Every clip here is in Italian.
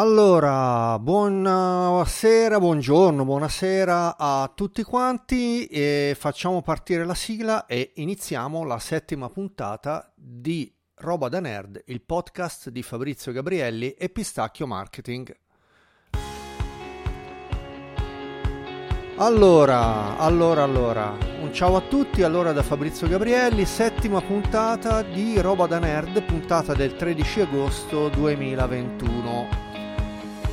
Allora, buonasera, buongiorno, buonasera a tutti quanti e facciamo partire la sigla e iniziamo la settima puntata di Roba da Nerd, il podcast di Fabrizio Gabrielli e Pistacchio Marketing. Allora, allora, allora, un ciao a tutti, allora da Fabrizio Gabrielli, settima puntata di Roba da Nerd, puntata del 13 agosto 2021.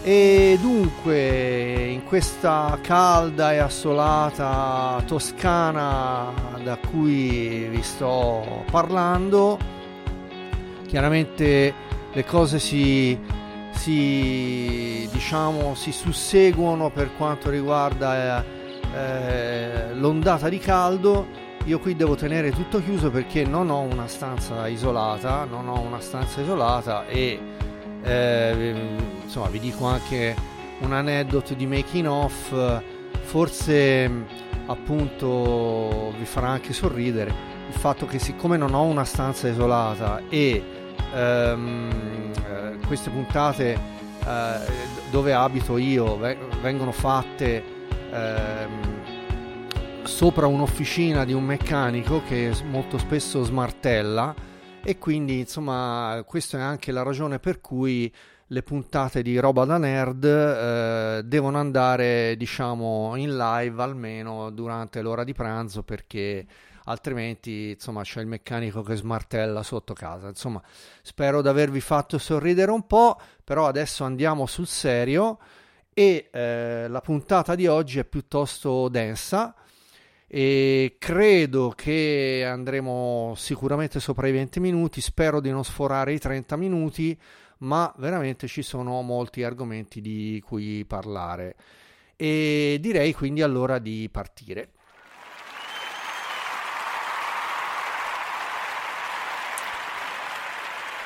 E dunque, in questa calda e assolata Toscana da cui vi sto parlando, chiaramente le cose si, si, diciamo, si susseguono per quanto riguarda eh, l'ondata di caldo. Io qui devo tenere tutto chiuso perché non ho una stanza isolata, non ho una stanza isolata e eh, insomma vi dico anche un aneddoto di making off forse appunto vi farà anche sorridere il fatto che siccome non ho una stanza isolata e ehm, eh, queste puntate eh, dove abito io vengono fatte ehm, sopra un'officina di un meccanico che molto spesso smartella e quindi insomma questa è anche la ragione per cui le puntate di roba da nerd eh, devono andare diciamo in live almeno durante l'ora di pranzo perché altrimenti insomma c'è il meccanico che smartella sotto casa. Insomma spero di avervi fatto sorridere un po' però adesso andiamo sul serio e eh, la puntata di oggi è piuttosto densa e credo che andremo sicuramente sopra i 20 minuti, spero di non sforare i 30 minuti, ma veramente ci sono molti argomenti di cui parlare e direi quindi allora di partire.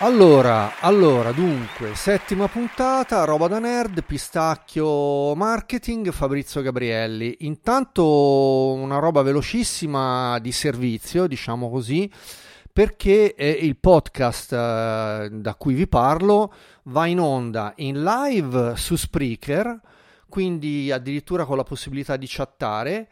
Allora, allora, dunque, settima puntata, roba da nerd, pistacchio marketing, Fabrizio Gabrielli. Intanto una roba velocissima di servizio, diciamo così, perché eh, il podcast eh, da cui vi parlo va in onda in live su Spreaker, quindi addirittura con la possibilità di chattare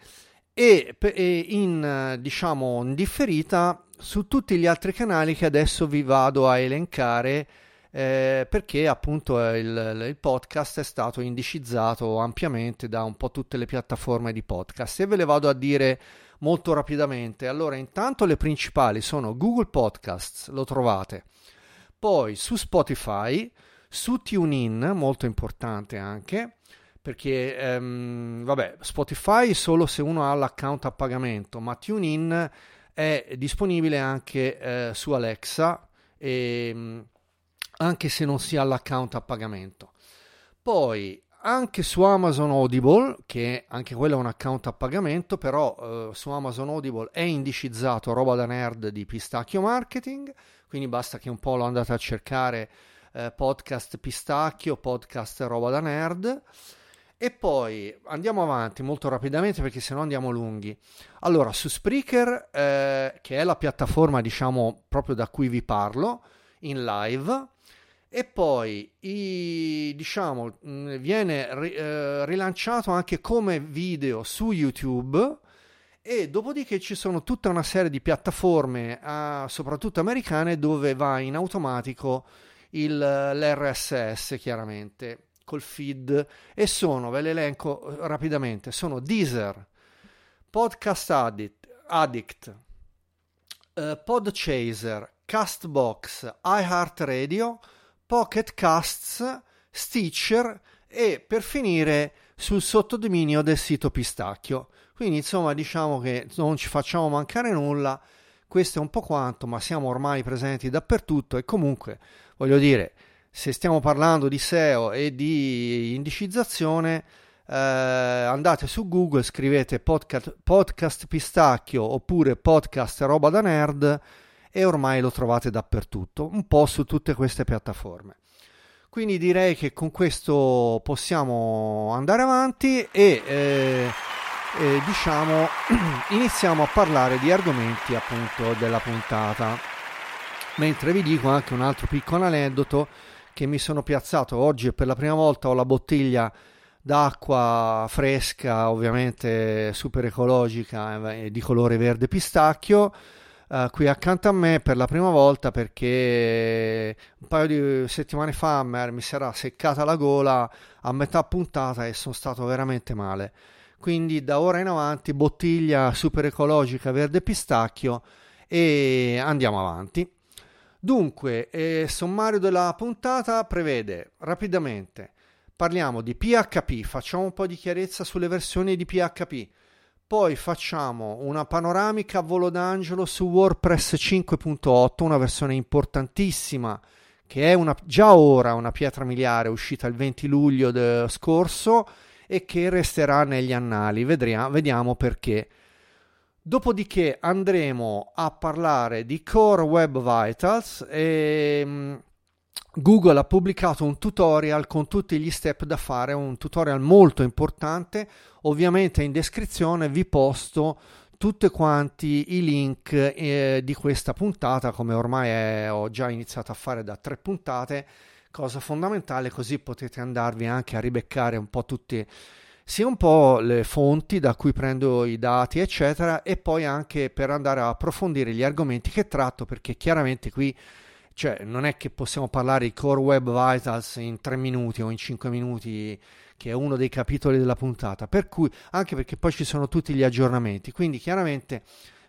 e, e in diciamo in differita su tutti gli altri canali che adesso vi vado a elencare eh, perché appunto il, il, podcast è stato indicizzato ampiamente da un po' tutte le piattaforme di podcast e ve le vado a dire molto rapidamente. Allora, intanto le principali sono Google Podcasts, lo trovate, poi su Spotify, su TuneIn, molto importante anche, perché ehm, vabbè, Spotify solo se uno ha l'account a pagamento, ma TuneIn è disponibile anche eh, su Alexa, e, ehm, anche se non si ha l'account a pagamento. Poi anche su Amazon Audible, che anche quello è un account a pagamento, però eh, su Amazon Audible è indicizzato roba da nerd di Pistacchio Marketing, quindi basta che un po' lo andate a cercare eh, podcast Pistacchio, podcast roba da nerd. E poi andiamo avanti molto rapidamente perché se no andiamo lunghi. Allora, su Spreaker, eh, che è la piattaforma, diciamo, proprio da cui vi parlo, in live, e poi i, diciamo, mm, viene ri, eh, rilanciato anche come video su YouTube e dopodiché ci sono tutta una serie di piattaforme, eh, soprattutto americane, dove va in automatico il, l'RSS chiaramente col feed e sono, ve le elenco eh, rapidamente, sono Deezer, Podcast Addict, Addict uh, Podchaser, Castbox, iHeartRadio, Pocket Casts, Stitcher e per finire sul sottodominio del sito Pistacchio. Quindi insomma diciamo che non ci facciamo mancare nulla, questo è un po' quanto, ma siamo ormai presenti dappertutto e comunque voglio dire se stiamo parlando di SEO e di indicizzazione, eh, andate su Google, scrivete podcast, podcast pistacchio oppure podcast roba da nerd e ormai lo trovate dappertutto, un po' su tutte queste piattaforme. Quindi direi che con questo possiamo andare avanti e eh, eh, diciamo iniziamo a parlare di argomenti appunto della puntata. Mentre vi dico anche un altro piccolo aneddoto che mi sono piazzato oggi per la prima volta ho la bottiglia d'acqua fresca, ovviamente super ecologica e di colore verde pistacchio. Uh, qui accanto a me per la prima volta perché un paio di settimane fa mi si era seccata la gola a metà puntata e sono stato veramente male. Quindi da ora in avanti bottiglia super ecologica verde pistacchio e andiamo avanti. Dunque, eh, sommario della puntata prevede rapidamente parliamo di PHP, facciamo un po' di chiarezza sulle versioni di PHP, poi facciamo una panoramica a volo d'angelo su WordPress 5.8, una versione importantissima che è una, già ora una pietra miliare uscita il 20 luglio scorso e che resterà negli annali, Vedriamo, vediamo perché. Dopodiché andremo a parlare di Core Web Vitals e mm, Google ha pubblicato un tutorial con tutti gli step da fare, un tutorial molto importante. Ovviamente in descrizione vi posto tutti quanti i link eh, di questa puntata, come ormai è, ho già iniziato a fare da tre puntate, cosa fondamentale, così potete andarvi anche a ribeccare un po' tutti sia un po' le fonti da cui prendo i dati, eccetera, e poi anche per andare a approfondire gli argomenti che tratto, perché chiaramente qui cioè, non è che possiamo parlare di Core Web Vitals in 3 minuti o in 5 minuti, che è uno dei capitoli della puntata, per cui, anche perché poi ci sono tutti gli aggiornamenti. Quindi, chiaramente,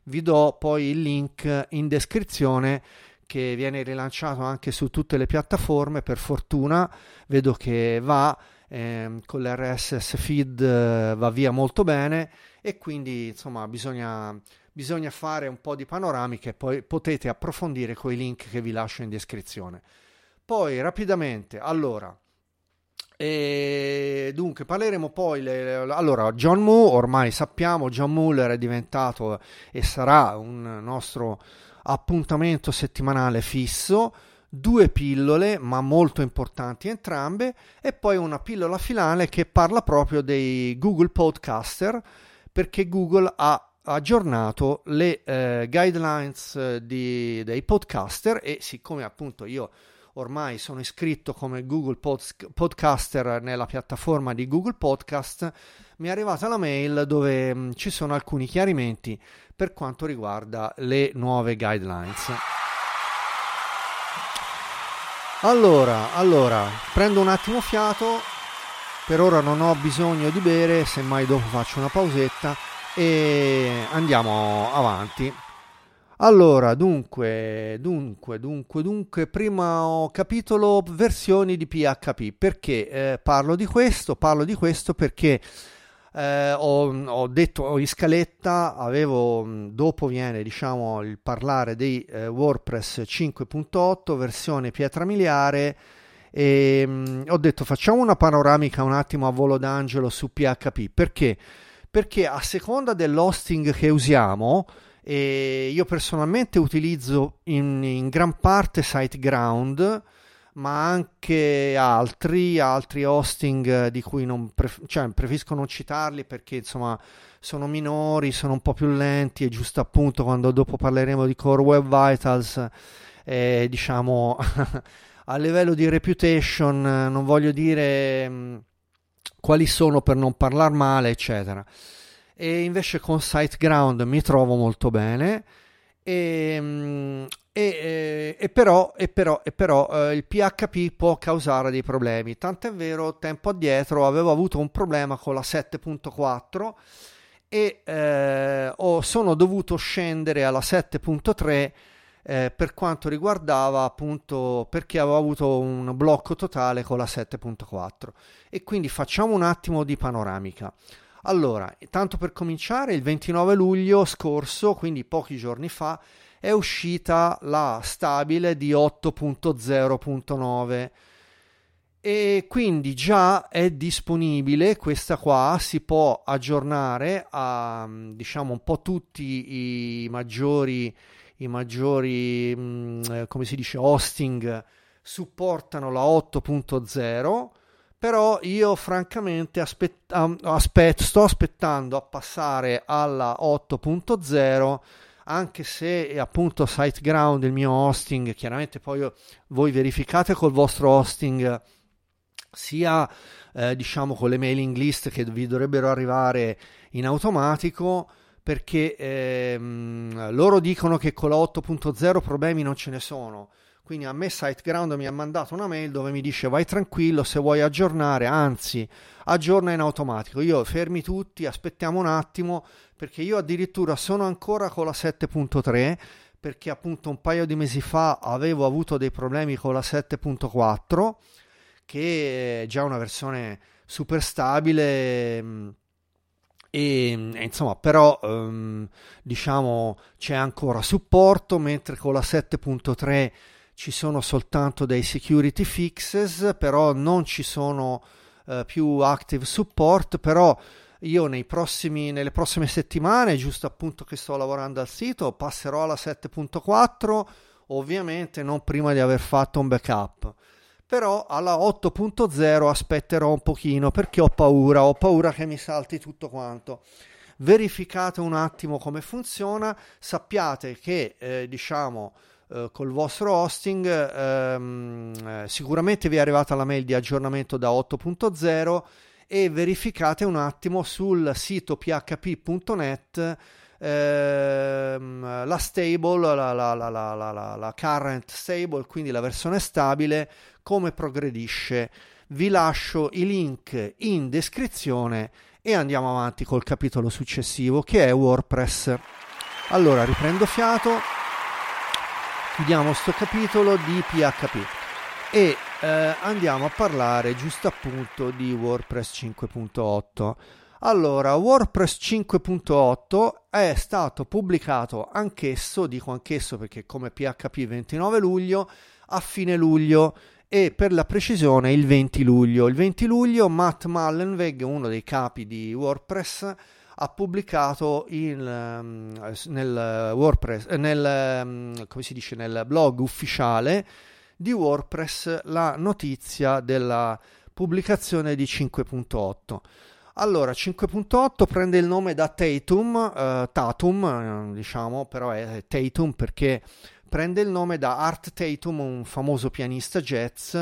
vi do poi il link in descrizione che viene rilanciato anche su tutte le piattaforme. Per fortuna, vedo che va. Eh, con l'RSS feed eh, va via molto bene e quindi insomma bisogna bisogna fare un po' di panoramiche, poi potete approfondire con i link che vi lascio in descrizione. Poi rapidamente, allora, e dunque parleremo poi, le, allora John Moo, ormai sappiamo, John Muller è diventato e sarà un nostro appuntamento settimanale fisso, due pillole ma molto importanti entrambe e poi una pillola finale che parla proprio dei Google Podcaster perché Google ha aggiornato le eh, guidelines eh, di, dei podcaster e siccome appunto io ormai sono iscritto come Google Pod- Podcaster nella piattaforma di Google Podcast, mi è arrivata la mail dove mh, mm, ci sono alcuni chiarimenti per quanto riguarda le nuove guidelines. Allora, allora, prendo un attimo fiato, per ora non ho bisogno di bere, semmai dopo faccio una pausetta e andiamo avanti. Allora, dunque, dunque, dunque, dunque, primo capitolo versioni di PHP. Perché eh, parlo di questo? Parlo di questo perché eh, ho, ho, detto in scaletta, avevo, dopo viene diciamo il parlare di eh, WordPress 5.8 versione pietra miliare e mh, ho detto facciamo una panoramica un attimo a volo d'angelo su PHP perché? Perché a seconda dell'hosting che usiamo, eh, io personalmente utilizzo in, in, gran parte SiteGround, ma anche altri, altri hosting di cui non pref- cioè, preferisco non citarli perché insomma sono minori, sono un po' più lenti e giusto appunto quando dopo parleremo di Core Web Vitals, eh, diciamo a livello di reputation, non voglio dire quali sono per non parlare male, eccetera. E invece con SiteGround mi trovo molto bene. E, mm, e, e, e però, però, però eh, il PHP può causare dei problemi. Tant'è vero, tempo addietro avevo avuto un problema con la 7.4 e eh, ho, sono dovuto scendere alla 7.3 eh, per quanto riguardava appunto perché avevo avuto un blocco totale con la 7.4 e quindi facciamo un attimo di panoramica. Allora, tanto per cominciare, il 29 luglio scorso, quindi pochi giorni fa, è uscita la stabile di 8.0.9 e quindi già è disponibile questa qua si può aggiornare a diciamo un po' tutti i maggiori i maggiori, mm, eh, come si dice, hosting supportano la 8.0 però io francamente aspet- aspet- sto aspettando a passare alla 8.0 anche se appunto SiteGround, il mio hosting, chiaramente poi voi verificate col vostro hosting sia eh, diciamo con le mailing list che vi dovrebbero arrivare in automatico perché ehm, loro dicono che con la 8.0 problemi non ce ne sono quindi a me SiteGround mi ha mandato una mail dove mi dice vai tranquillo se vuoi aggiornare, anzi aggiorna in automatico. Io fermi tutti, aspettiamo un attimo perché io addirittura sono ancora con la 7.3 perché appunto un paio di mesi fa avevo avuto dei problemi con la 7.4 che è già una versione super stabile mm, e, e insomma però um, diciamo c'è ancora supporto mentre con la 7.3 ci sono soltanto dei security fixes, però non ci sono uh, più active support, però io prossimi, nelle prossime settimane, giusto appunto che sto lavorando al sito, passerò alla 7.4, ovviamente non prima di aver fatto un backup. Però alla 8.0 aspetterò un pochino perché ho paura, ho paura che mi salti tutto quanto verificate un attimo come funziona, sappiate che eh, diciamo eh, col vostro hosting ehm, eh, sicuramente vi è arrivata la mail di aggiornamento da 8.0 e verificate un attimo sul sito php.net ehm, la stable, la, la, la, la, current stable, quindi la versione stabile, come progredisce. Vi lascio i link in descrizione e andiamo avanti col capitolo successivo che è WordPress. Allora riprendo fiato chiudiamo sto capitolo di PHP e eh, andiamo a parlare giusto appunto di WordPress 5.8. Allora, WordPress 5.8 è stato pubblicato anch'esso, dico anch'esso perché come PHP 29 luglio, a fine luglio e per la precisione il 20 luglio. Il 20 luglio Matt Mullenweg, uno dei capi di WordPress, ha pubblicato in, um, nel WordPress, eh, nel, um, come si dice, nel blog ufficiale di WordPress la notizia della pubblicazione di 5.8. Allora, 5.8 prende il nome da Tatum, uh, Tatum, diciamo, però è Tatum perché prende il nome da Art Tatum, un famoso pianista jazz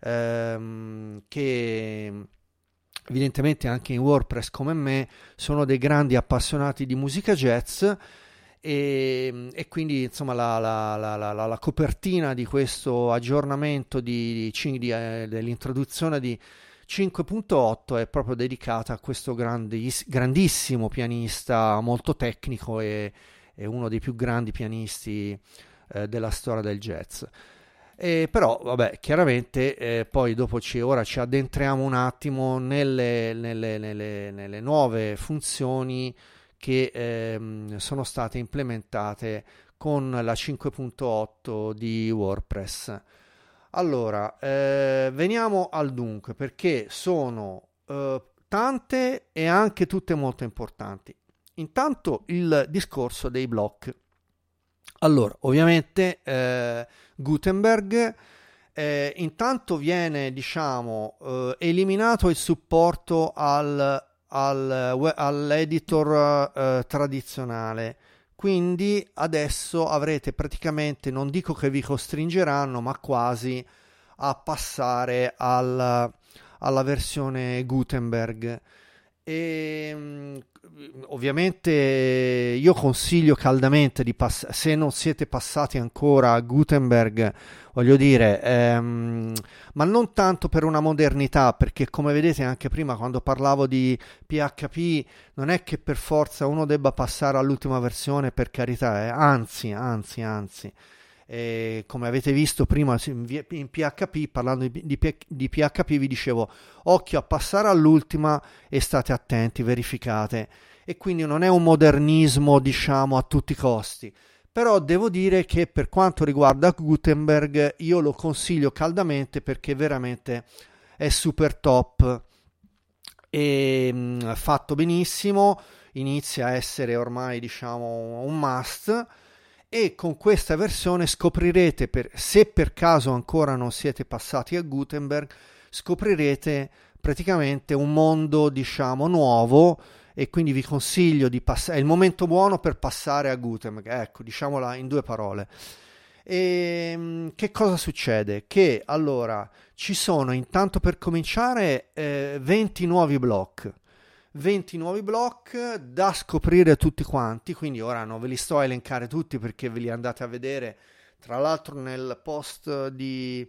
ehm, che evidentemente anche in WordPress come me sono dei grandi appassionati di musica jazz e, e quindi insomma la, la, la, la, copertina di questo aggiornamento di, di, di, eh, dell'introduzione di 5.8 è proprio dedicata a questo grandis, grandissimo pianista molto tecnico e, e, uno dei più grandi pianisti eh, della storia del jazz. Eh, però, vabbè, chiaramente eh, poi dopo ci, ora ci addentriamo un attimo nelle, nelle, nelle, nelle nuove funzioni che ehm, sono state implementate con la 5.8 di WordPress. Allora, eh, veniamo al dunque perché sono eh, tante e anche tutte molto importanti. Intanto il discorso dei block. Allora, ovviamente eh, Gutenberg eh, intanto viene, diciamo, eh, eliminato il supporto al, al, all'editor eh, tradizionale. Quindi adesso avrete praticamente, non dico che vi costringeranno, ma quasi a passare al, alla versione Gutenberg. E ehm, ovviamente io consiglio caldamente di passare, se non siete passati ancora a Gutenberg, voglio dire, ehm, ma non tanto per una modernità, perché come vedete anche prima quando parlavo di PHP, non è che per forza uno debba passare all'ultima versione, per carità, eh, anzi, anzi, anzi. E come avete visto prima in PHP, parlando di, di, di, PHP, vi dicevo occhio a passare all'ultima e state attenti, verificate. E quindi non è un modernismo, diciamo, a tutti i costi. Però devo dire che per quanto riguarda Gutenberg, io lo consiglio caldamente perché veramente è super top e mh, fatto benissimo, inizia a essere ormai, diciamo, un must e con questa versione scoprirete, per, se per caso ancora non siete passati a Gutenberg, scoprirete praticamente un mondo diciamo nuovo e quindi vi consiglio di passare, è il momento buono per passare a Gutenberg, ecco, diciamola in due parole. E ehm, che cosa succede? Che allora ci sono intanto per cominciare eh, 20 nuovi block. 20 nuovi block da scoprire tutti quanti, quindi ora non ve li sto a elencare tutti perché ve li andate a vedere. Tra l'altro nel post di,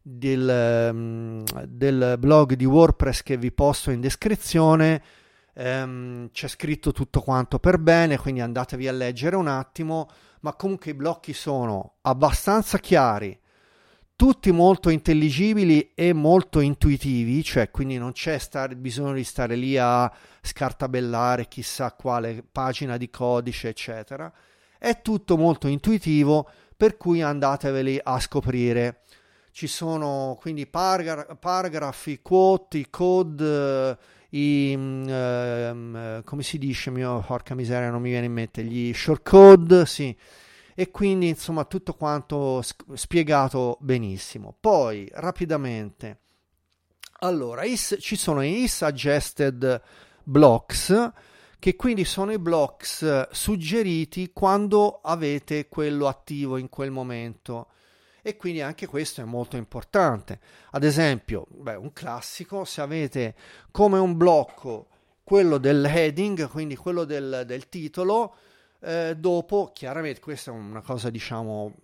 del, um, del blog di WordPress che vi posto in descrizione um, c'è scritto tutto quanto per bene, quindi andatevi a leggere un attimo ma comunque i blocchi sono abbastanza chiari, tutti molto intelligibili e molto intuitivi, cioè quindi non c'è star, bisogno di stare lì a scartabellare chissà quale pagina di codice, eccetera. È tutto molto intuitivo, per cui andateveli a scoprire. Ci sono quindi paragra- paragrafi, quote, code, i, um, come si dice, mio, porca miseria, non mi viene in mente, gli shortcode, sì, e quindi insomma tutto quanto spiegato benissimo. Poi rapidamente, allora, is, ci sono i suggested blocks, che quindi sono i blocks suggeriti quando avete quello attivo in quel momento e quindi anche questo è molto importante. Ad esempio, beh, un classico, se avete come un blocco quello del heading, quindi quello del, del titolo, eh, dopo, chiaramente, questa è una cosa, diciamo,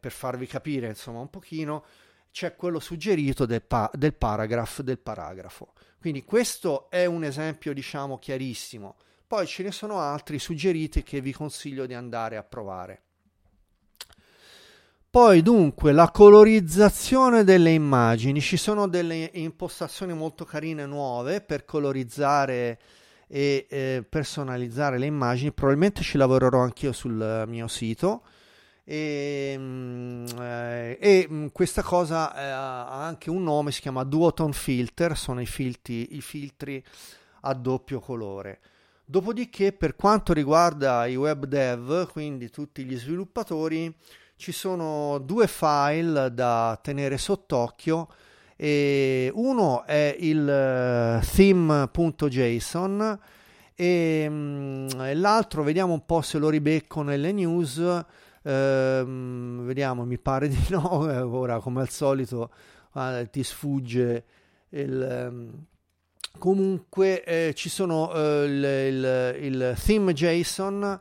per farvi capire, insomma, un pochino, c'è quello suggerito del, pa- del paragraph, del paragrafo. Quindi questo è un esempio, diciamo, chiarissimo. Poi ce ne sono altri suggeriti che vi consiglio di andare a provare. Poi dunque la colorizzazione delle immagini, ci sono delle impostazioni molto carine nuove per colorizzare e eh, personalizzare le immagini, probabilmente ci lavorerò anch'io sul mio sito e, mm, eh, e mm, questa cosa eh, ha anche un nome, si chiama Duotone Filter, sono i, filtri, i filtri a doppio colore. Dopodiché per quanto riguarda i web dev, quindi tutti gli sviluppatori, ci sono due file da tenere sott'occhio. E uno è il eh, theme.json e mm, l'altro vediamo un po' se lo ribecco nelle news. Eh, vediamo, mi pare di no. Eh, ora, come al solito, ah, ti sfugge il. Um, comunque eh, ci sono eh, il, il, il theme JSON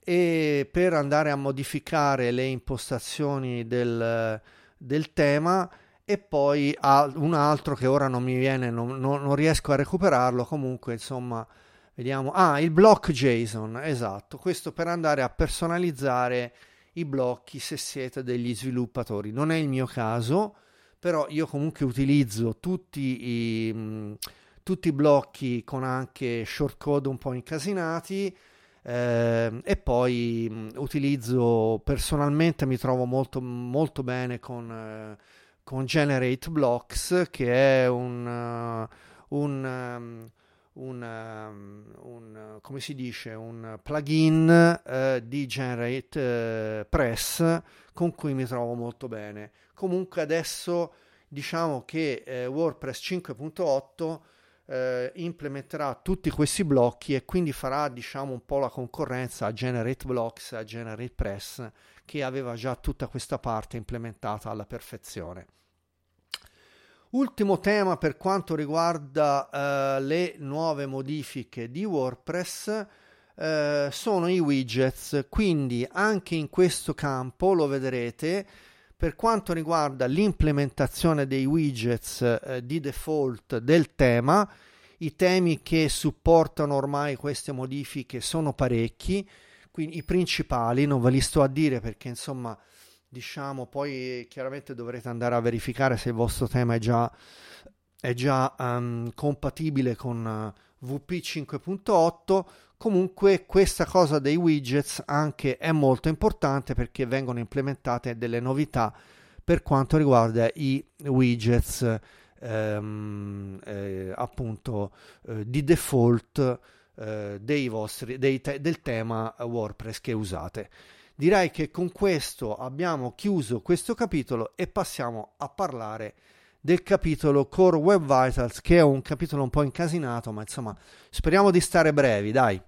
e per andare a modificare le impostazioni del, del tema e poi un altro che ora non mi viene, non, non, non, riesco a recuperarlo, comunque insomma vediamo, ah il block JSON, esatto, questo per andare a personalizzare i blocchi se siete degli sviluppatori, non è il mio caso, però io comunque utilizzo tutti i, tutti i blocchi con anche shortcode un po' incasinati, eh, e poi mh, utilizzo personalmente mi trovo molto, molto bene con, eh, con Generate Blocks che è un, uh, un, um, un, um, un, come si dice un plugin uh, di Generate uh, Press con cui mi trovo molto bene. Comunque adesso diciamo che eh, WordPress 5.8 eh, implementerà tutti questi blocchi e quindi farà diciamo un po' la concorrenza a Generate Blocks, a Generate Press che aveva già tutta questa parte implementata alla perfezione. Ultimo tema per quanto riguarda eh, le nuove modifiche di WordPress eh, sono i widgets, quindi anche in questo campo lo vedrete per quanto riguarda l'implementazione dei widgets eh, di default del tema, i temi che supportano ormai queste modifiche sono parecchi, quindi i principali non ve li sto a dire perché insomma diciamo poi chiaramente dovrete andare a verificare se il vostro tema è già, è già um, compatibile con uh, VP 5.8 Comunque questa cosa dei widgets anche è molto importante perché vengono implementate delle novità per quanto riguarda i widgets ehm, eh, appunto eh, di default eh, dei vostri, dei te- del tema WordPress che usate. Direi che con questo abbiamo chiuso questo capitolo e passiamo a parlare del capitolo Core Web Vitals, che è un capitolo un po' incasinato, ma insomma speriamo di stare brevi, dai.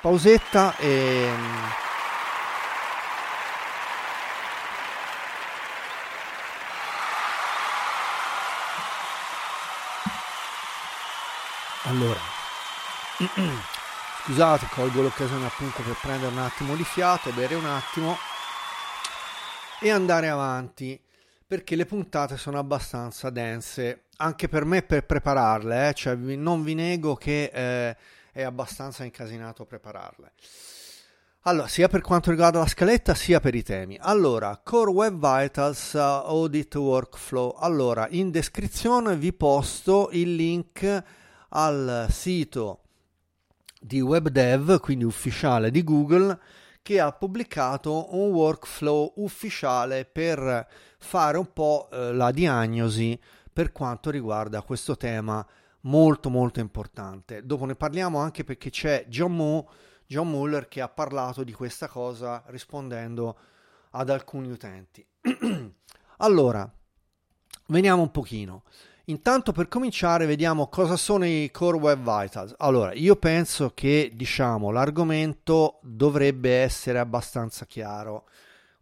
Pausetta e... Allora, scusate, colgo l'occasione appunto per prendere un attimo di fiato, bere un attimo e andare avanti perché le puntate sono abbastanza dense, anche per me per prepararle, eh? cioè, non vi nego che eh, è abbastanza incasinato prepararle. Allora, sia per quanto riguarda la scaletta, sia per i temi. Allora, Core Web Vitals uh, Audit Workflow. Allora, in descrizione vi posto il link al sito di WebDev, quindi ufficiale di Google, che ha pubblicato un workflow ufficiale per fare un po' eh, la diagnosi per quanto riguarda questo tema molto molto importante. Dopo ne parliamo anche perché c'è John, Mo, John Muller che ha parlato di questa cosa rispondendo ad alcuni utenti. allora, veniamo un pochino. Intanto per cominciare vediamo cosa sono i Core Web Vitals. Allora, io penso che diciamo l'argomento dovrebbe essere abbastanza chiaro,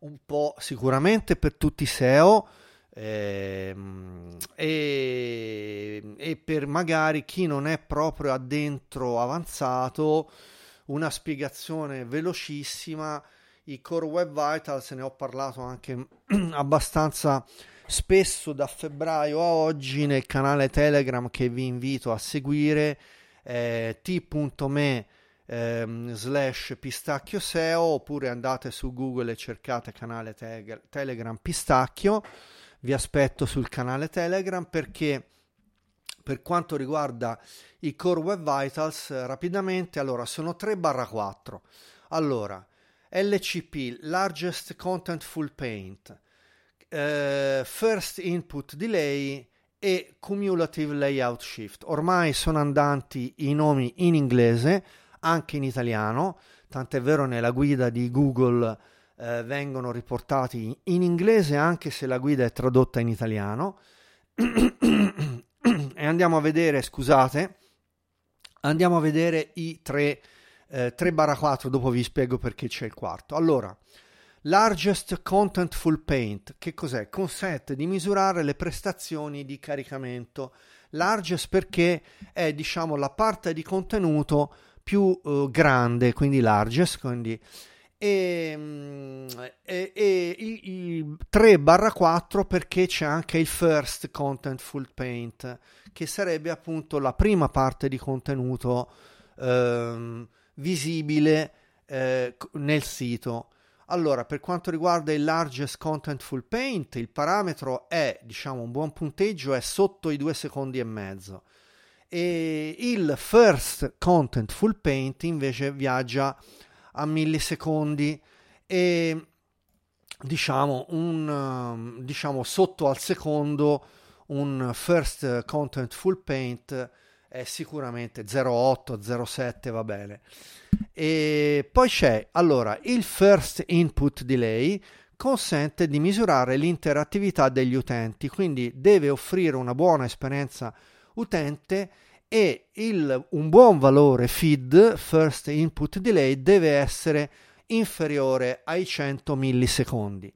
un po' sicuramente per tutti i SEO ehm, e, e per magari chi non è proprio addentro avanzato, una spiegazione velocissima. I Core Web Vitals ne ho parlato anche abbastanza spesso da febbraio a oggi nel canale Telegram che vi invito a seguire eh, t.me ehm, slash pistacchio SEO oppure andate su Google e cercate canale te- Telegram pistacchio vi aspetto sul canale Telegram perché per quanto riguarda i Core Web Vitals rapidamente allora sono 3 barra 4 allora LCP Largest Contentful Paint eh, First Input Delay e Cumulative Layout Shift. Ormai sono andanti i nomi in inglese, anche in italiano, tant'è vero nella guida di Google eh, vengono riportati in inglese anche se la guida è tradotta in italiano. e andiamo a vedere, scusate, andiamo a vedere i 3, eh, 3-4, dopo vi spiego perché c'è il quarto. Allora, Largest Contentful Paint, che cos'è? Consente di misurare le prestazioni di caricamento. Largest perché è diciamo la parte di contenuto più uh, grande, quindi largest, quindi e, e, e i, i 3-4 perché c'è anche il first contentful paint che sarebbe appunto la prima parte di contenuto eh, visibile eh, nel sito allora, per quanto riguarda il largest contentful paint, il parametro è, diciamo, un buon punteggio è sotto i due secondi e mezzo. E il first contentful paint invece viaggia a millisecondi e diciamo, un, diciamo sotto al secondo un first contentful paint è sicuramente 0,8, 0,7 va bene. E poi c'è allora il first input delay consente di misurare l'interattività degli utenti, quindi deve offrire una buona esperienza utente e il, un buon valore feed, first input delay, deve essere inferiore ai 100 millisecondi.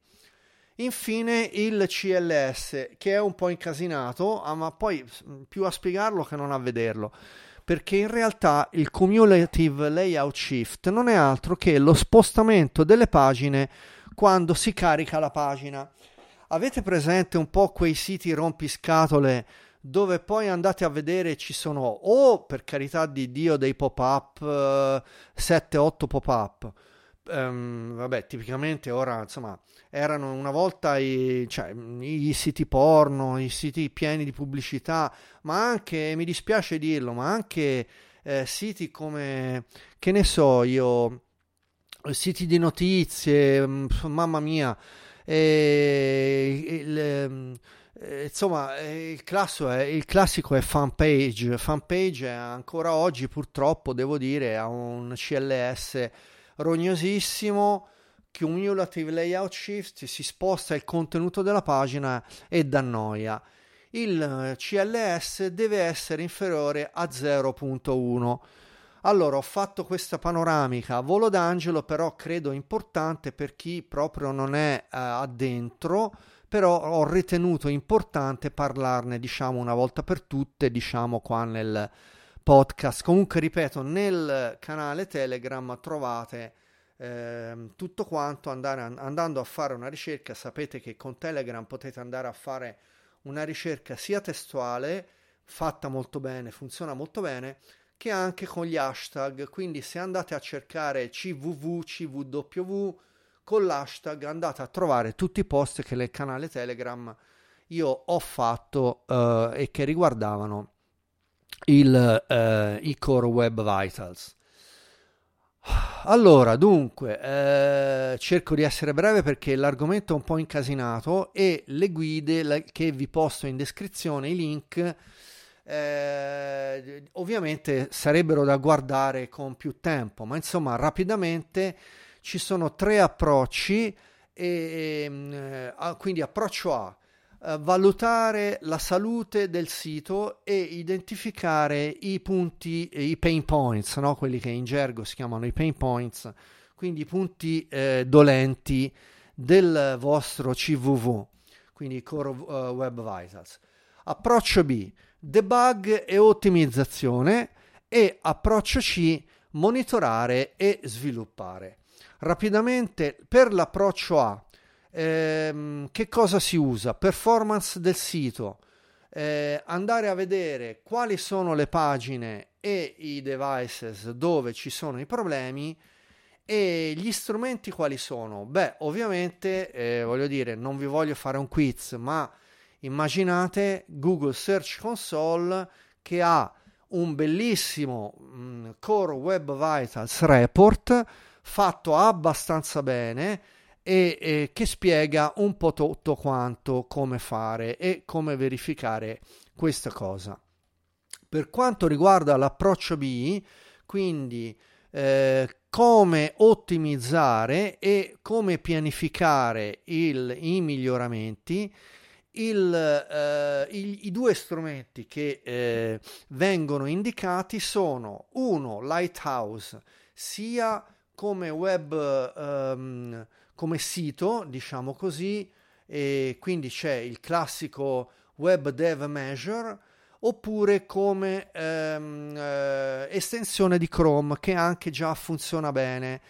Infine il CLS che è un po' incasinato, ah, ma poi più a spiegarlo che non a vederlo perché in realtà il cumulative layout shift non è altro che lo spostamento delle pagine quando si carica la pagina. Avete presente un po' quei siti rompiscatole dove poi andate a vedere ci sono o per carità di Dio dei pop-up, uh, 7-8 pop-up, um, vabbè, tipicamente ora, insomma, erano una volta i, cioè, i, siti porno, i siti pieni di pubblicità, ma anche, mi dispiace dirlo, ma anche eh, siti come, che ne so io, siti di notizie, mm, mamma mia, e, il, ehm, eh, insomma, il, classico è, il classico è fanpage. Fanpage ancora oggi, purtroppo, devo dire, ha un CLS rognosissimo, cumulative layout shift, si sposta il contenuto della pagina e dà noia. il CLS deve essere inferiore a 0.1. Allora, ho fatto questa panoramica a volo d'angelo, però credo importante per chi proprio non è eh, addentro, però ho ritenuto importante parlarne, diciamo, una volta per tutte, diciamo, qua nel podcast. Comunque, ripeto, nel canale Telegram trovate eh, tutto quanto, andare, andando a fare una ricerca, sapete che con Telegram potete andare a fare una ricerca sia testuale, fatta molto bene, funziona molto bene, che anche con gli hashtag. Quindi se andate a cercare CVV, CVW, con l'hashtag andate a trovare tutti i post che nel canale Telegram io ho fatto uh, e che riguardavano il, uh, i Core Web Vitals. Allora, dunque, eh, cerco di essere breve perché l'argomento è un po' incasinato e le guide che vi posto in descrizione, i link, eh, ovviamente sarebbero da guardare con più tempo, ma insomma rapidamente ci sono tre approcci e, eh, quindi approccio A, eh, valutare la salute del sito e identificare i punti, i pain points, no? quelli che in gergo si chiamano i pain points, quindi i punti eh, dolenti del vostro CVV, quindi Core uh, Web Vitals. Approccio B, debug e ottimizzazione e approccio C, monitorare e sviluppare. Rapidamente per l'approccio A, ehm, che cosa si usa? Performance del sito, eh, andare a vedere quali sono le pagine e i devices dove ci sono i problemi e gli strumenti quali sono? Beh, ovviamente, eh, voglio dire, non vi voglio fare un quiz, ma immaginate Google Search Console che ha un bellissimo mh, mm, Core Web Vitals report fatto abbastanza bene e, e che spiega un po' tutto quanto come fare e come verificare questa cosa. Per quanto riguarda l'approccio B, quindi eh, come ottimizzare e come pianificare il, i miglioramenti, il, eh, il, i due strumenti che eh, vengono indicati sono uno Lighthouse sia come web um, come sito, diciamo così, e quindi c'è il classico Web Dev Measure oppure come ehm, eh, estensione di Chrome che anche già funziona bene.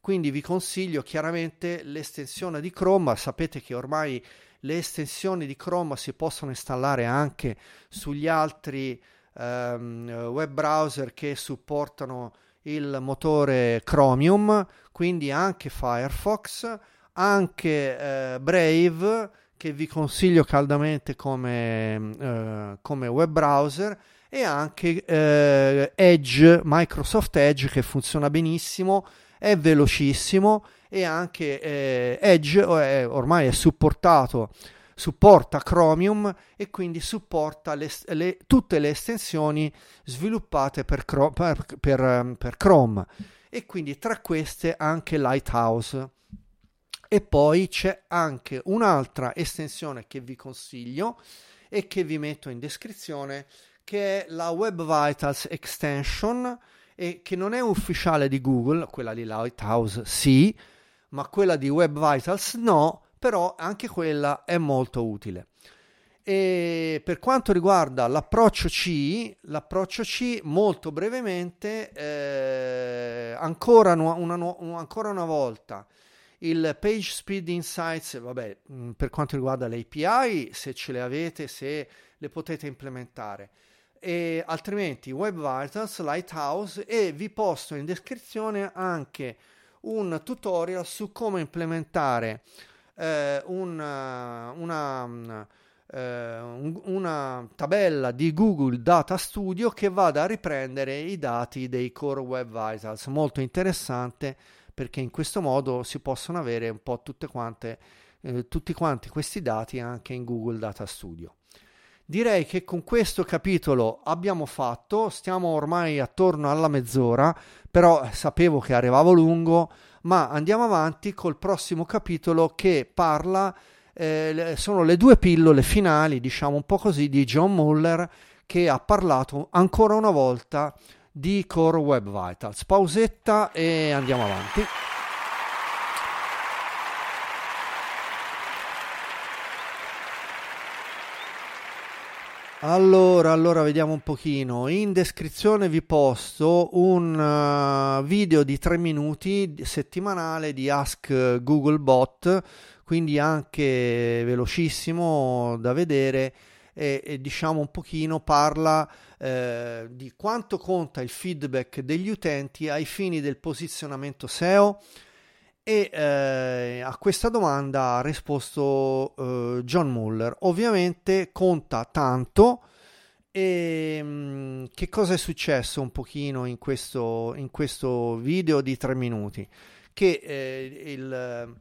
Quindi vi consiglio chiaramente l'estensione di Chrome, sapete che ormai le estensioni di Chrome si possono installare anche sugli altri ehm, web browser che supportano il motore Chromium, quindi anche Firefox, anche eh, Brave che vi consiglio caldamente come, eh, come web browser e anche eh, Edge, Microsoft Edge che funziona benissimo, è velocissimo e anche eh, Edge eh, ormai è supportato supporta Chromium e quindi supporta le, le, tutte le estensioni sviluppate per, per, per, ehm, per, Chrome e quindi tra queste anche Lighthouse. E poi c'è anche un'altra estensione che vi consiglio e che vi metto in descrizione che è la Web Vitals Extension e che non è ufficiale di Google, quella di Lighthouse sì, ma quella di Web Vitals no, però anche quella è molto utile. E per quanto riguarda l'approccio C, l'approccio C molto brevemente, eh, ancora, una, una, ancora una volta, il Page Speed Insights, vabbè, mm, per quanto riguarda le API, se ce le avete, se le potete implementare. E altrimenti Web Vitals, Lighthouse e vi posto in descrizione anche un tutorial su come implementare eh, una, una, eh, una, tabella di Google Data Studio che vada a riprendere i dati dei Core Web Vitals. Molto interessante perché in questo modo si possono avere un po' tutte quante, eh, tutti quanti questi dati anche in Google Data Studio. Direi che con questo capitolo abbiamo fatto, stiamo ormai attorno alla mezz'ora, però sapevo che arrivavo lungo, ma andiamo avanti col prossimo capitolo che parla eh, sono le due pillole finali, diciamo un po' così, di John Muller che ha parlato ancora una volta di Core Web Vitals. Pausetta e andiamo avanti. Allora, allora vediamo un pochino. In descrizione vi posto un uh, video di 3 minuti settimanale di Ask Google Bot, quindi anche velocissimo da vedere e, e diciamo un pochino parla eh, di quanto conta il feedback degli utenti ai fini del posizionamento SEO e eh, a questa domanda ha risposto eh, John Muller. Ovviamente conta tanto. E mh, mm, che cosa è successo un pochino in questo, in questo video di tre minuti? Che eh, il,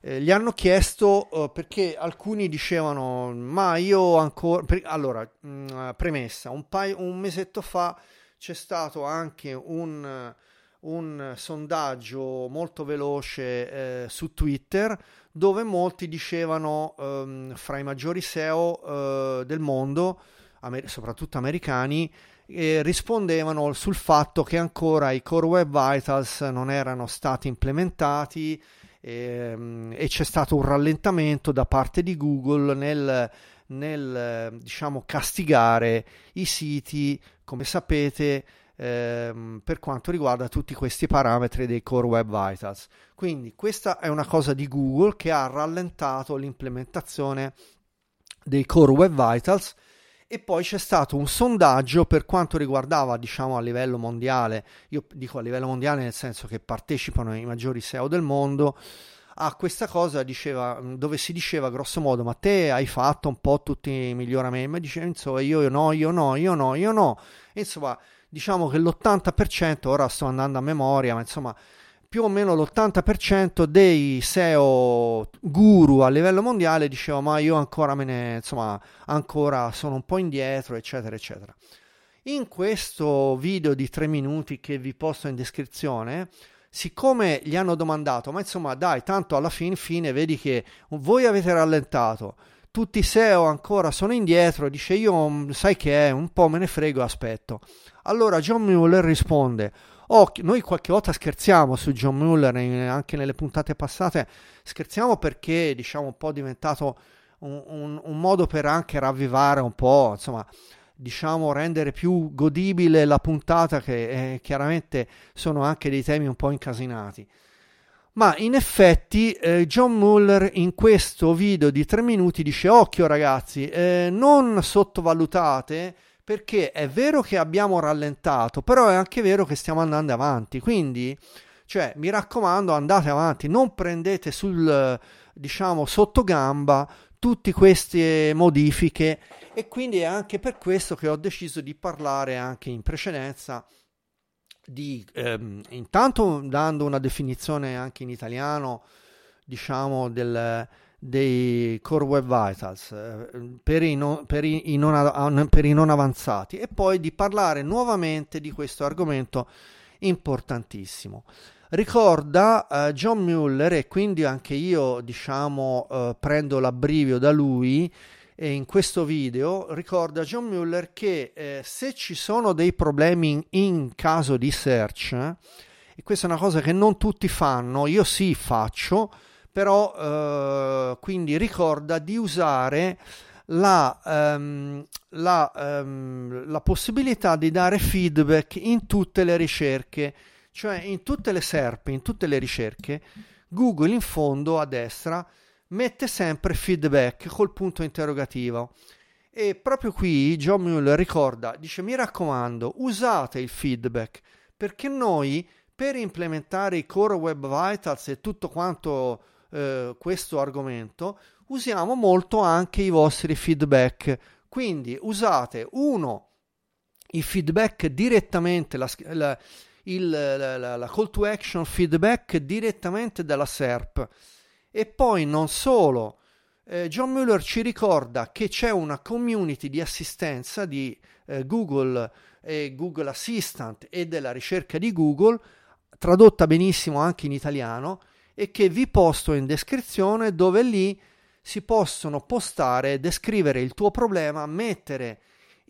eh, gli hanno chiesto uh, perché alcuni dicevano ma io ancora per, allora mh, mm, premessa un, paio, un mesetto fa c'è stato anche un un sondaggio molto veloce eh, su Twitter dove molti dicevano ehm, fra i maggiori SEO eh, del mondo, amer- soprattutto americani, eh, rispondevano sul fatto che ancora i Core Web Vitals non erano stati implementati ehm, e c'è stato un rallentamento da parte di Google nel, nel diciamo, castigare i siti, come sapete, ehm, per quanto riguarda tutti questi parametri dei Core Web Vitals. Quindi questa è una cosa di Google che ha rallentato l'implementazione dei Core Web Vitals e poi c'è stato un sondaggio per quanto riguardava diciamo a livello mondiale. Io dico a livello mondiale nel senso che partecipano i maggiori SEO del mondo. A questa cosa diceva, dove si diceva grosso modo ma te hai fatto un po' tutti i miglioramenti? Ma diceva insomma io, io no io no io no io no. Insomma diciamo che l'80%, ora sto andando a memoria, ma insomma più o meno l'80% dei SEO guru a livello mondiale diceva ma io ancora me ne, insomma, ancora sono un po' indietro, eccetera, eccetera. In questo video di tre minuti che vi posto in descrizione, siccome gli hanno domandato, ma insomma dai, tanto alla fin fine vedi che voi avete rallentato, tutti i SEO ancora sono indietro, dice io sai che è, un po' me ne frego, aspetto. Allora John Mueller risponde, oh, noi qualche volta scherziamo su John Mueller, anche nelle puntate passate, scherziamo perché diciamo un po' diventato un, un, un modo per anche ravvivare un po', insomma, diciamo rendere più godibile la puntata che eh, chiaramente sono anche dei temi un po' incasinati. Ma in effetti eh, John Muller in questo video di tre minuti dice occhio ragazzi, eh, non sottovalutate perché è vero che abbiamo rallentato, però è anche vero che stiamo andando avanti. Quindi, cioè, mi raccomando, andate avanti, non prendete sul, diciamo, sotto gamba tutte queste modifiche e quindi è anche per questo che ho deciso di parlare anche in precedenza di ehm, intanto dando una definizione anche in italiano diciamo del dei Core Web Vitals eh, per, i non, per, i, non, per i non avanzati e poi di parlare nuovamente di questo argomento importantissimo. Ricorda uh, John Mueller e quindi anche io diciamo uh, prendo l'abbrivio da lui e in questo video ricorda John Mueller che eh, se ci sono dei problemi in, in caso di search eh, e questa è una cosa che non tutti fanno, io sì faccio però eh, quindi ricorda di usare la, um, la, um, la, possibilità di dare feedback in tutte le ricerche, cioè in tutte le SERP, in tutte le ricerche, Google in fondo a destra mette sempre feedback col punto interrogativo. E proprio qui John Mueller ricorda, dice mi raccomando, usate il feedback perché noi per implementare i Core Web Vitals e tutto quanto eh, questo argomento, usiamo molto anche i vostri feedback. Quindi usate uno i feedback direttamente, la, la, il, la, la call to action feedback direttamente dalla SERP. E poi non solo, eh, John Mueller ci ricorda che c'è una community di assistenza di eh, Google e Google Assistant e della ricerca di Google, tradotta benissimo anche in italiano, e che vi posto in descrizione dove lì si possono postare, descrivere il tuo problema, mettere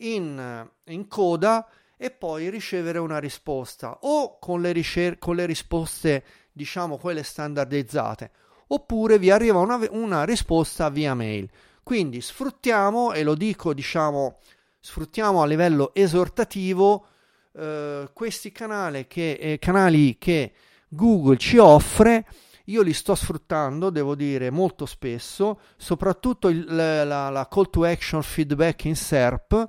in, in coda e poi ricevere una risposta o con le, ricer- con le risposte diciamo quelle standardizzate oppure vi arriva una, una risposta via mail. Quindi sfruttiamo e lo dico diciamo sfruttiamo a livello esortativo eh, questi canali che, eh, canali che Google ci offre io li sto sfruttando, devo dire, molto spesso, soprattutto il, la, la, call to action feedback in SERP,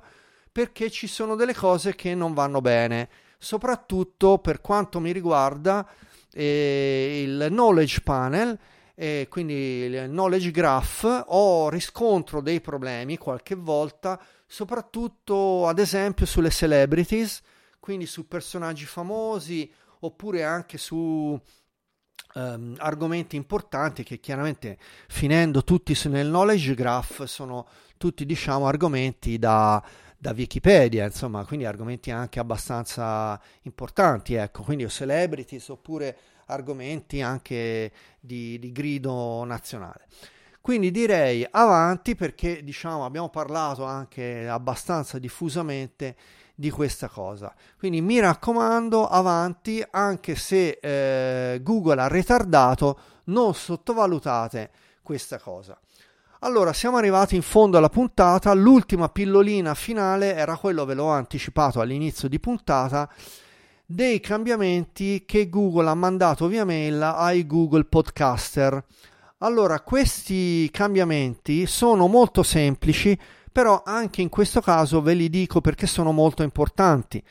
perché ci sono delle cose che non vanno bene, soprattutto per quanto mi riguarda eh, il knowledge panel, eh, quindi il knowledge graph, ho riscontro dei problemi qualche volta, soprattutto ad esempio sulle celebrities, quindi su personaggi famosi oppure anche su Um, argomenti importanti che chiaramente finendo tutti nel knowledge graph sono tutti diciamo argomenti da, da Wikipedia insomma quindi argomenti anche abbastanza importanti ecco. Quindi o celebrities oppure argomenti anche di, di grido nazionale. Quindi direi avanti perché diciamo abbiamo parlato anche abbastanza diffusamente di questa cosa. Quindi mi raccomando, avanti, anche se eh, Google ha ritardato, non sottovalutate questa cosa. Allora, siamo arrivati in fondo alla puntata, l'ultima pillolina finale era quello, ve l'ho anticipato all'inizio di puntata, dei cambiamenti che Google ha mandato via mail ai Google Podcaster. Allora, questi cambiamenti sono molto semplici, però anche in questo caso ve li dico perché sono molto importanti.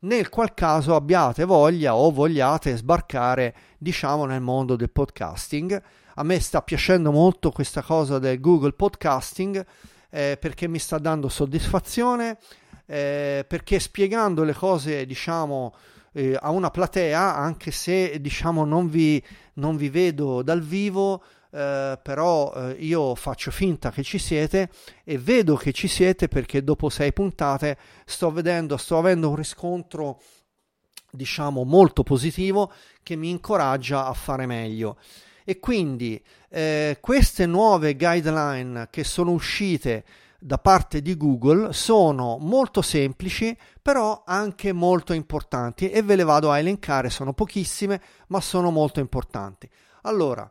Nel qual caso abbiate voglia o vogliate sbarcare diciamo nel mondo del podcasting. A me sta piacendo molto questa cosa del Google Podcasting eh, perché mi sta dando soddisfazione eh, perché spiegando le cose diciamo eh, a una platea anche se diciamo non vi, non vi vedo dal vivo eh, però eh, io faccio finta che ci siete e vedo che ci siete perché dopo sei puntate sto vedendo, sto avendo un riscontro diciamo molto positivo che mi incoraggia a fare meglio. E quindi eh, queste nuove guideline che sono uscite da parte di Google sono molto semplici però anche molto importanti e ve le vado a elencare. Sono pochissime ma sono molto importanti. Allora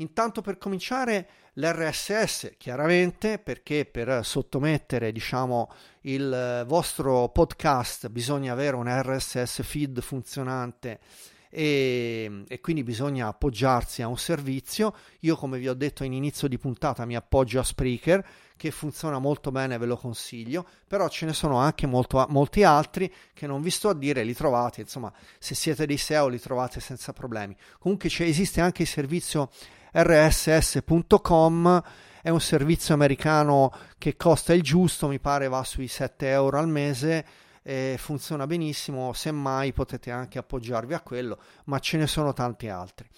Intanto per cominciare l'RSS, chiaramente, perché per sottomettere diciamo, il vostro podcast bisogna avere un RSS feed funzionante e, e, quindi bisogna appoggiarsi a un servizio. Io, come vi ho detto in inizio di puntata, mi appoggio a Spreaker che funziona molto bene, ve lo consiglio, però ce ne sono anche molto, molti altri che non vi sto a dire, li trovate, insomma, se siete dei SEO li trovate senza problemi. Comunque esiste anche il servizio rss.com è un servizio americano che costa il giusto, mi pare va sui 7 euro al mese e funziona benissimo, semmai potete anche appoggiarvi a quello, ma ce ne sono tanti altri.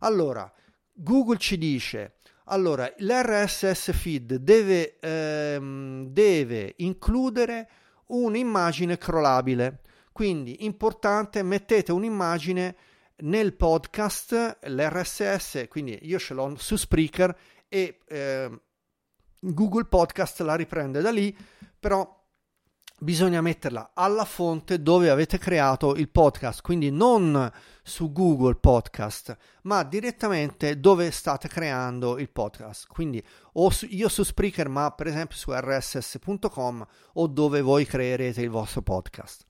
Allora, Google ci dice, allora, l'RSS feed deve, ehm, deve includere un'immagine crawlabile, quindi importante, mettete un'immagine nel podcast l'RSS, quindi io ce l'ho su Spreaker e eh, Google Podcast la riprende da lì, però bisogna metterla alla fonte dove avete creato il podcast, quindi non su Google Podcast, ma direttamente dove state creando il podcast. Quindi o su, io su Spreaker, ma per esempio su rss.com o dove voi creerete il vostro podcast.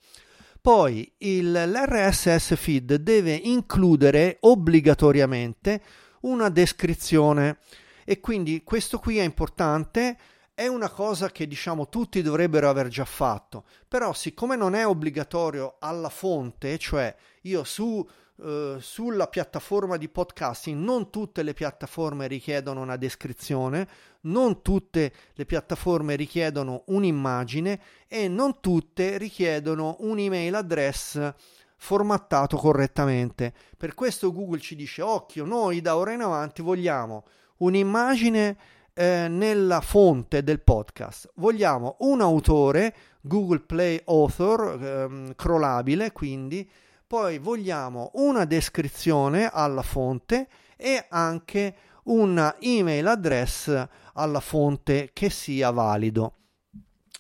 Poi il, l'RSS feed deve includere obbligatoriamente una descrizione. E quindi questo qui è importante è una cosa che diciamo tutti dovrebbero aver già fatto, però siccome non è obbligatorio alla fonte, cioè io su eh, sulla piattaforma di podcasting non tutte le piattaforme richiedono una descrizione, non tutte le piattaforme richiedono un'immagine e non tutte richiedono un'email address formattato correttamente. Per questo Google ci dice occhio, noi da ora in avanti vogliamo un'immagine eh, nella fonte del podcast, vogliamo un autore, Google Play Author, ehm, crawlabile, quindi poi vogliamo una descrizione alla fonte e anche una email address alla fonte che sia valido.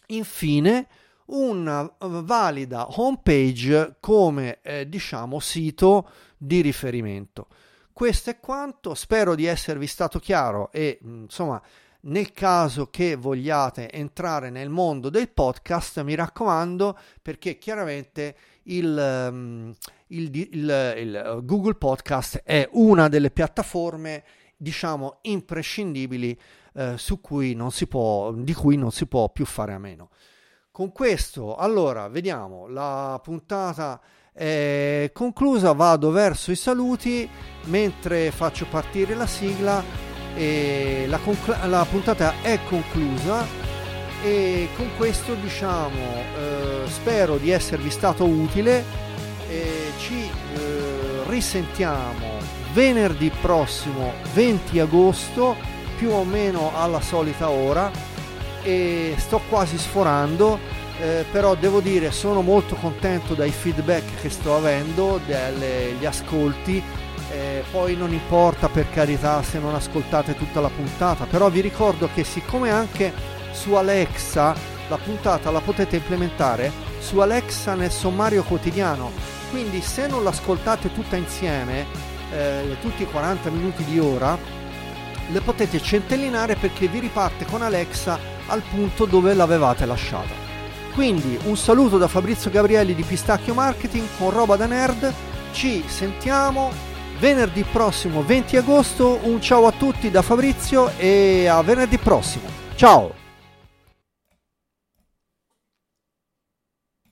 Infine, una valida homepage come eh, diciamo sito di riferimento. Questo è quanto, spero di esservi stato chiaro e insomma nel caso che vogliate entrare nel mondo del podcast, mi raccomando, perché chiaramente il, il, il, il Google Podcast è una delle piattaforme diciamo imprescindibili eh, su cui non si può, di cui non si può più fare a meno. Con questo, allora, vediamo, la puntata è conclusa, vado verso i saluti mentre faccio partire la sigla e la, concla- la puntata è conclusa. E con questo diciamo eh, spero di esservi stato utile e ci eh, risentiamo venerdì prossimo 20 agosto più o meno alla solita ora. E sto quasi sforando eh, però devo dire sono molto contento dai feedback che sto avendo degli ascolti eh, poi non importa per carità se non ascoltate tutta la puntata però vi ricordo che siccome anche su Alexa la puntata la potete implementare su Alexa nel sommario quotidiano quindi se non l'ascoltate tutta insieme eh, tutti i 40 minuti di ora le potete centellinare perché vi riparte con Alexa al punto dove l'avevate lasciata. Quindi un saluto da Fabrizio Gabrielli di Pistacchio Marketing con roba da nerd. Ci sentiamo venerdì prossimo 20 agosto. Un ciao a tutti da Fabrizio e a venerdì prossimo. Ciao!